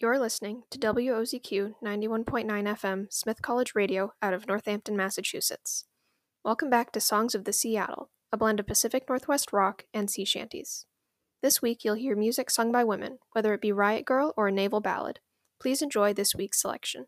You're listening to WOZQ 91.9 FM Smith College Radio out of Northampton, Massachusetts. Welcome back to Songs of the Seattle, a blend of Pacific Northwest rock and sea shanties. This week you'll hear music sung by women, whether it be Riot grrrl or a naval ballad. Please enjoy this week's selection.